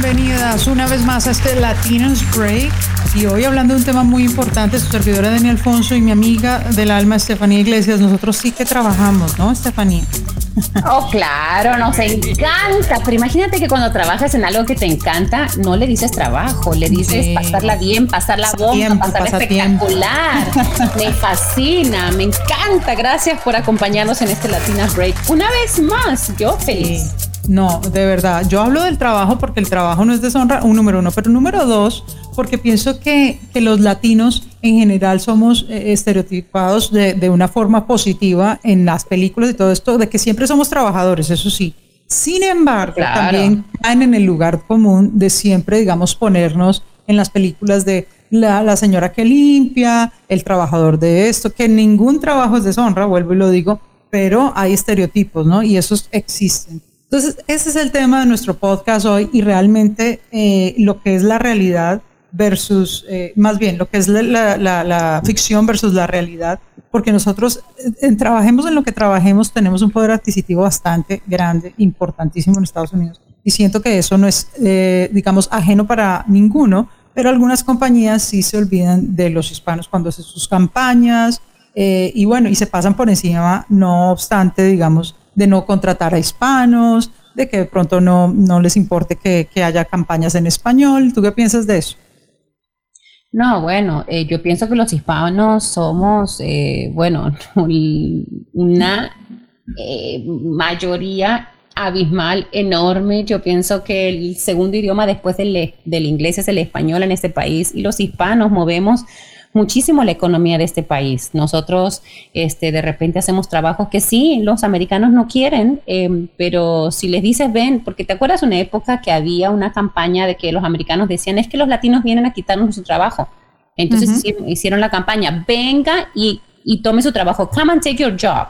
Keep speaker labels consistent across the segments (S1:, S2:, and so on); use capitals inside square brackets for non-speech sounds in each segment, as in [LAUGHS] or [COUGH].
S1: bienvenidas una vez más a este Latinos Break. Y hoy hablando de un tema muy importante, su servidora Dani Alfonso y mi amiga del alma Estefanía Iglesias, nosotros sí que trabajamos, ¿no, Estefanía?
S2: Oh, claro, nos encanta. Pero imagínate que cuando trabajas en algo que te encanta, no le dices trabajo, le dices pasarla bien, pasarla bomba, pasarla espectacular. [LAUGHS] me fascina, me encanta. Gracias por acompañarnos en este Latinas Break. Una vez más, yo feliz.
S1: No, de verdad. Yo hablo del trabajo porque el trabajo no es deshonra, un número uno, pero número dos, porque pienso que, los latinos en general somos eh, estereotipados de, una forma positiva en las películas y todo esto, de que siempre somos trabajadores, eso sí. Sin embargo, también caen en el lugar común de siempre, digamos, ponernos en las películas de la, la, señora que limpia, el trabajador de esto, que ningún trabajo es deshonra, vuelvo y lo digo, pero hay estereotipos, ¿no? Y esos existen. Entonces, ese es el tema de nuestro podcast hoy y realmente eh, lo que es la realidad versus, eh, más bien, lo que es la, ficción versus la realidad, porque nosotros eh, trabajemos en lo que trabajemos, tenemos un poder adquisitivo bastante grande, importantísimo en Estados Unidos. Y siento que eso no es, digamos, ajeno para ninguno, pero algunas compañías sí se olvidan de los hispanos cuando hacen sus campañas y bueno, y se pasan por encima, no obstante, digamos, de no contratar a hispanos, de que de pronto no, no les importe que, que haya campañas en español. ¿Tú qué piensas de eso?
S2: No, bueno, eh, yo pienso que los hispanos somos, eh, bueno, [LAUGHS] una eh, mayoría abismal, enorme. Yo pienso que el segundo idioma después del, del inglés es el español en este país y los hispanos movemos muchísimo la economía de este país. Nosotros este, de repente hacemos trabajos que sí, los americanos no quieren, em, pero si les dices, ven, porque te acuerdas una época que había una campaña de que los americanos decían, es que los latinos vienen a quitarnos su trabajo. Entonces hicieron, la campaña, venga y, y, tome su trabajo, come and take your job.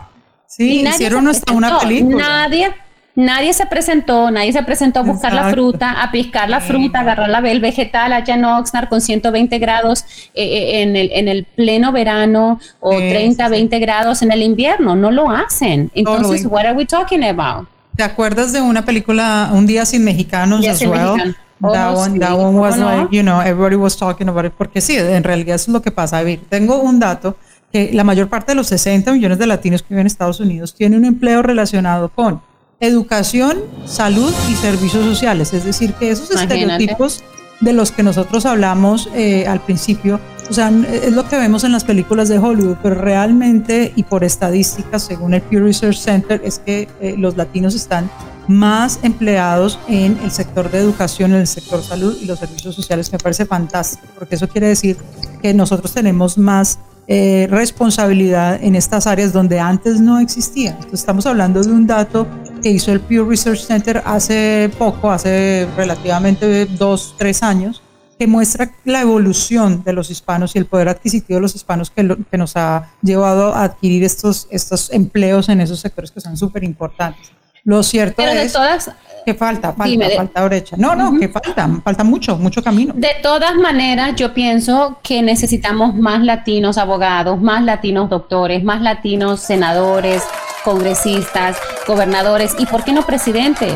S1: Sí, hicieron hasta una película.
S2: Nadie, Nadie se presentó, nadie se presentó a buscar la fruta, a piscar la fruta, agarrar la, el vegetal allá en Oxnard con 120 grados eh, eh, en, el, en el pleno verano o 30, 20 grados en el invierno. No lo hacen. Entonces, what are we talking about?
S1: ¿Te acuerdas de una película, Un día sin mexicanos as well? That, one, that one was like, you know, everybody was talking about it. Porque sí, en realidad eso es lo que pasa. A ver, tengo un dato que la mayor parte de los 60 millones de latinos que viven en Estados Unidos tienen un empleo relacionado con educación, salud y servicios sociales. Es decir, que esos estereotipos de los que nosotros hablamos eh, al principio, o sea, es lo que vemos en las películas de Hollywood, pero realmente y por estadísticas, según el Pew Research Center, es que eh, los latinos están más empleados en el sector de educación, en el sector salud y los servicios sociales. Me parece fantástico, porque eso quiere decir que nosotros tenemos más eh, responsabilidad en estas áreas donde antes no existía. Entonces, estamos hablando de un dato que hizo el Pew Research Center hace poco, hace relativamente dos, tres años, que muestra la evolución de los hispanos y el poder adquisitivo de los hispanos que, que nos ha llevado a adquirir estos, estos empleos en esos sectores que son súper importantes. Lo cierto es todas, que falta, falta, falta brecha. No, no, que falta, falta mucho, mucho camino.
S2: De todas maneras, yo pienso que necesitamos más latinos abogados, más latinos doctores, más latinos senadores, congresistas, gobernadores y, ¿por qué no presidentes?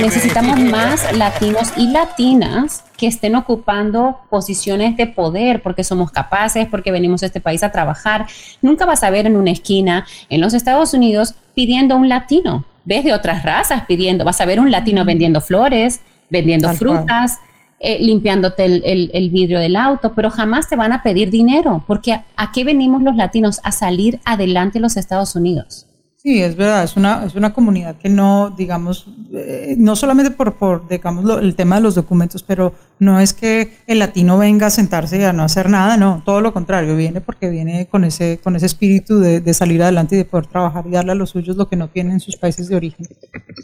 S2: necesitamos [LAUGHS] más latinos y latinas que estén ocupando posiciones de poder porque somos capaces, porque venimos a este país a trabajar. Nunca vas a ver en una esquina en los Estados Unidos pidiendo un latino. Ves de otras razas pidiendo, vas a ver un latino vendiendo flores, vendiendo frutas, eh, limpiándote el, vidrio del auto, pero jamás te van a pedir dinero, porque ¿a, qué venimos los latinos? A salir adelante los Estados Unidos.
S1: Sí, es verdad, es una, es una comunidad que no, digamos, eh, no solamente por, por digamos, el tema de los documentos, pero no es que el latino venga a sentarse y a no hacer nada, no, todo lo contrario, viene porque viene con ese, con ese espíritu de, de salir adelante y de poder trabajar y darle a los suyos lo que no tienen en sus países de origen.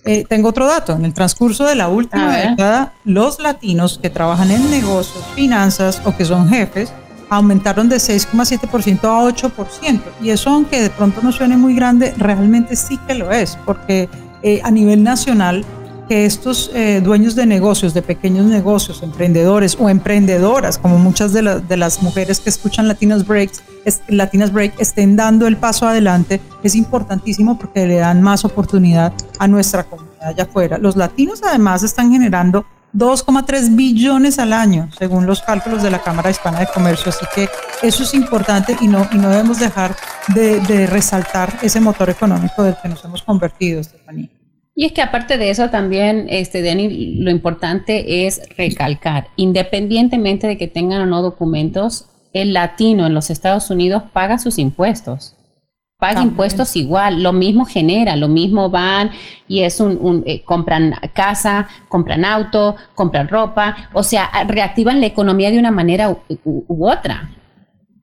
S1: Eh, tengo otro dato, en el transcurso de la última década, los latinos que trabajan en negocios, finanzas o que son jefes, aumentaron de 6,7% a 8%. Y eso, aunque de pronto no suene muy grande, realmente sí que lo es, porque eh, a nivel nacional, que estos eh, dueños de negocios, de pequeños negocios, emprendedores o emprendedoras, como muchas de, de las mujeres que escuchan Latinas Breaks, Latinas Break, estén dando el paso adelante, es importantísimo porque le dan más oportunidad a nuestra comunidad allá afuera. Los latinos además están generando 2,3 billones al año, según los cálculos de la Cámara Hispana de Comercio. Así que eso es importante y no, y no debemos dejar de, resaltar ese motor económico del que nos hemos convertido, Estefanía.
S2: Y es que aparte de eso también, este, Dani, lo importante es recalcar, independientemente de que tengan o no documentos, el latino en los Estados Unidos paga sus impuestos paga impuestos igual, lo mismo genera, lo mismo van y es un, eh, compran casa, compran auto, compran ropa, o sea, reactivan la economía de una manera u, otra.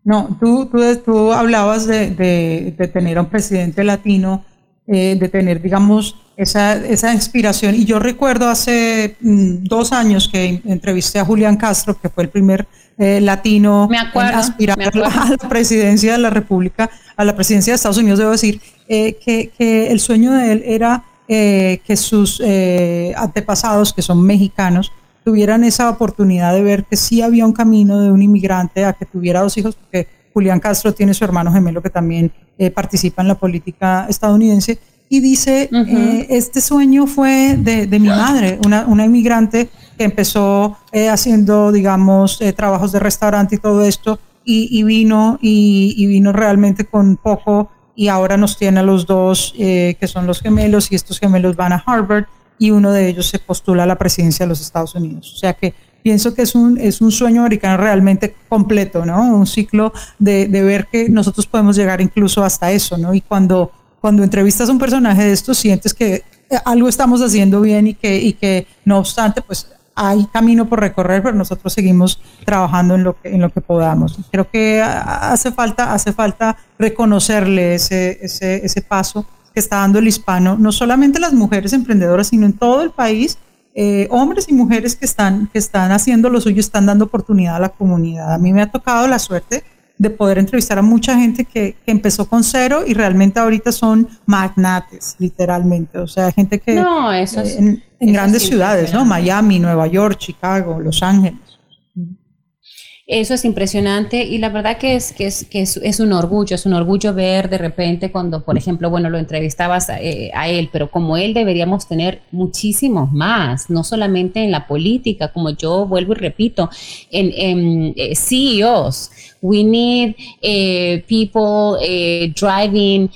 S1: No, tú, tú, tú hablabas de, de, tener a un presidente latino, eh, de tener, digamos, esa, esa inspiración. Y yo recuerdo hace mm, dos años que entrevisté a Julián Castro, que fue el primer eh, latino
S2: me acuerdo,
S1: aspirar [LAUGHS] a la presidencia de la República, a la presidencia de Estados Unidos, debo decir, eh, que, que, el sueño de él era eh, que sus antepasados, que son mexicanos, tuvieran esa oportunidad de ver que sí había un camino de un inmigrante a que tuviera dos hijos, porque Julián Castro tiene su hermano gemelo que también participa en la política estadounidense, y dice, este sueño fue de, de mi madre, una, una inmigrante que empezó eh, haciendo, digamos, eh, trabajos de restaurante y todo esto, y, vino, y, vino realmente con poco, y ahora nos tiene a los dos, eh, que son los gemelos, y estos gemelos van a Harvard, y uno de ellos se postula a la presidencia de los Estados Unidos. O sea que pienso que es un, es un sueño americano realmente completo, ¿no? Un ciclo de, de ver que nosotros podemos llegar incluso hasta eso, ¿no? Y cuando, cuando entrevistas a un personaje de estos, sientes que algo estamos haciendo bien y que, y que no obstante, pues hay camino por recorrer, pero nosotros seguimos trabajando en lo que, en lo que podamos. Creo que hace falta, hace falta reconocerle ese, ese, ese paso que está dando el hispano, no solamente las mujeres emprendedoras, sino en todo el país, eh, hombres y mujeres que están, que están haciendo lo suyo, están dando oportunidad a la comunidad. A mí me ha tocado la suerte de poder entrevistar a mucha gente que, empezó con cero y realmente ahorita son magnates, literalmente. O sea, gente que
S2: no, eso
S1: es, en, grandes ciudades, ¿no? Miami, Nueva York, Chicago, Los Ángeles.
S2: Eso es impresionante y la verdad que es que es, que es, un orgullo, es un orgullo ver de repente cuando, por ejemplo, bueno, lo entrevistabas eh, a, él, pero como él deberíamos tener muchísimos más, no solamente en la política, como yo vuelvo y repito, en, en eh, CEOs. We need eh, people driving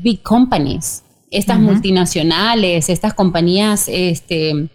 S2: big companies. Estas multinacionales, estas compañías, este,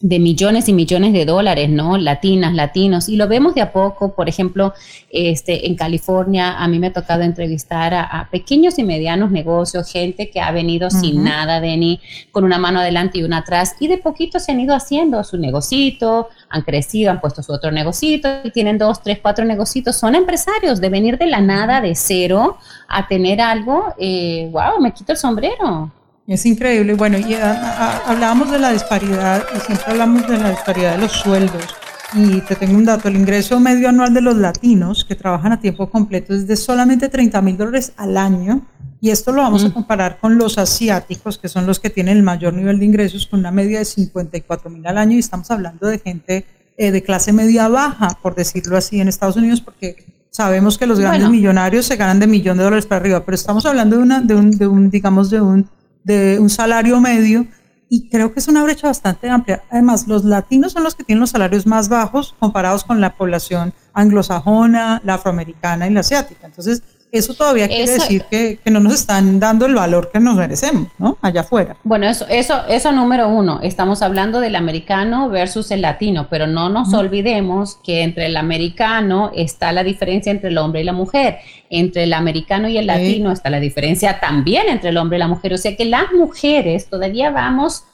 S2: de millones y millones de dólares, ¿no? Latinas, latinos, y lo vemos de a poco, por ejemplo, este, en California, a mí me ha tocado entrevistar a, pequeños y medianos negocios, gente que ha venido sin nada, Denny, con una mano adelante y una atrás, y de poquito se han ido haciendo su negocito, han crecido, han puesto su otro negocito, y tienen dos, tres, cuatro negocitos, son empresarios, de venir de la nada, de cero, a tener algo, eh, wow, me quito el sombrero.
S1: Es increíble. Bueno, y hablábamos de la disparidad, y siempre hablamos de la disparidad de los sueldos. Y te tengo un dato, el ingreso medio anual de los latinos que trabajan a tiempo completo es de solamente 30 mil dólares al año. Y esto lo vamos a comparar con los asiáticos, que son los que tienen el mayor nivel de ingresos, con una media de 54 mil al año. Y estamos hablando de gente eh, de clase media baja, por decirlo así, en Estados Unidos, porque sabemos que los grandes millonarios se ganan de millón de dólares para arriba, pero estamos hablando de, una, de, un, de un, digamos, de un de un salario medio y creo que es una brecha bastante amplia. Además, los latinos son los que tienen los salarios más bajos comparados con la población anglosajona, la afroamericana y la asiática. Entonces, eso todavía quiere decir que, no nos están dando el valor que nos merecemos, ¿no? Allá afuera.
S2: Bueno, eso, eso, eso número uno. Estamos hablando del americano versus el latino, pero no nos olvidemos que entre el americano está la diferencia entre el hombre y la mujer. Entre el americano y el latino está la diferencia también entre el hombre y la mujer. O sea que las mujeres todavía vamos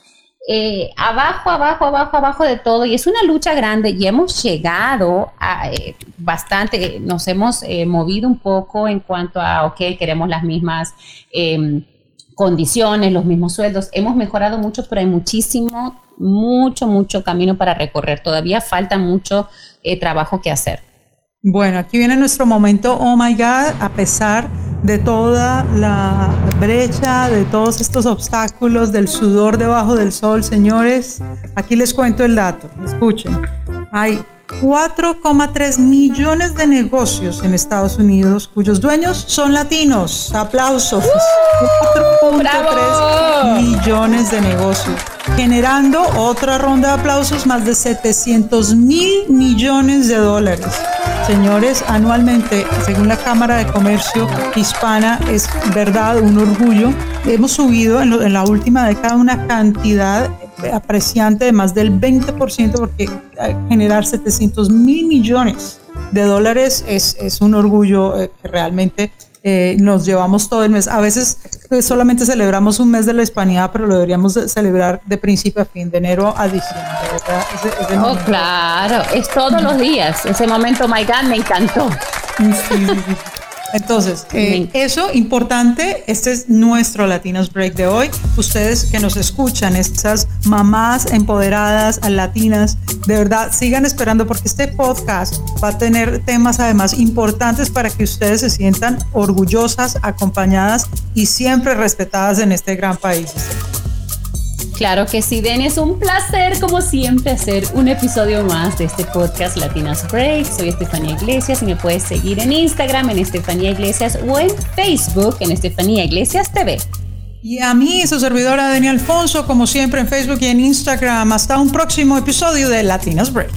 S2: eh, abajo, abajo, abajo, abajo de todo y es una lucha grande y hemos llegado a eh, bastante, nos hemos eh, movido un poco en cuanto a, ok, queremos las mismas em, condiciones, los mismos sueldos, hemos mejorado mucho, pero hay muchísimo, mucho, mucho camino para recorrer, todavía falta mucho trabajo que hacer.
S1: Bueno, aquí viene nuestro momento, oh my God, a pesar de toda la brecha, de todos estos obstáculos, del sudor debajo del sol, señores, aquí les cuento el dato, escuchen. Hay 4,3 millones de negocios en Estados Unidos cuyos dueños son latinos. Aplausos. 4,3 millones de negocios. Generando otra ronda de aplausos, más de 700 mil millones de dólares. Señores, anualmente, según la Cámara de Comercio Hispana, es verdad un orgullo. Hemos subido en, en la última década una cantidad apreciante de más del 20% porque generar 700 mil millones de dólares es, es un orgullo eh, que realmente eh, nos llevamos todo el mes. A veces eh, solamente celebramos un mes de la hispanidad, pero lo deberíamos celebrar de principio a fin, de enero a diciembre.
S2: oh, claro, es todos los días. Ese momento, my God, me encantó. Sí,
S1: entonces, eh, eso importante, este es nuestro Latinos Break de hoy. Ustedes que nos escuchan, estas mamás empoderadas latinas, de verdad sigan esperando porque este podcast va a tener temas además importantes para que ustedes se sientan orgullosas, acompañadas y siempre respetadas en este gran país.
S2: Claro que sí, Den, es un placer como siempre hacer un episodio más de este podcast Latinas Break. Soy Estefanía Iglesias y me puedes seguir en Instagram en Estefanía Iglesias o en Facebook en Estefanía Iglesias TV.
S1: Y a mí, su servidora Daniel Alfonso, como siempre en Facebook y en Instagram. Hasta un próximo episodio de Latinas Break.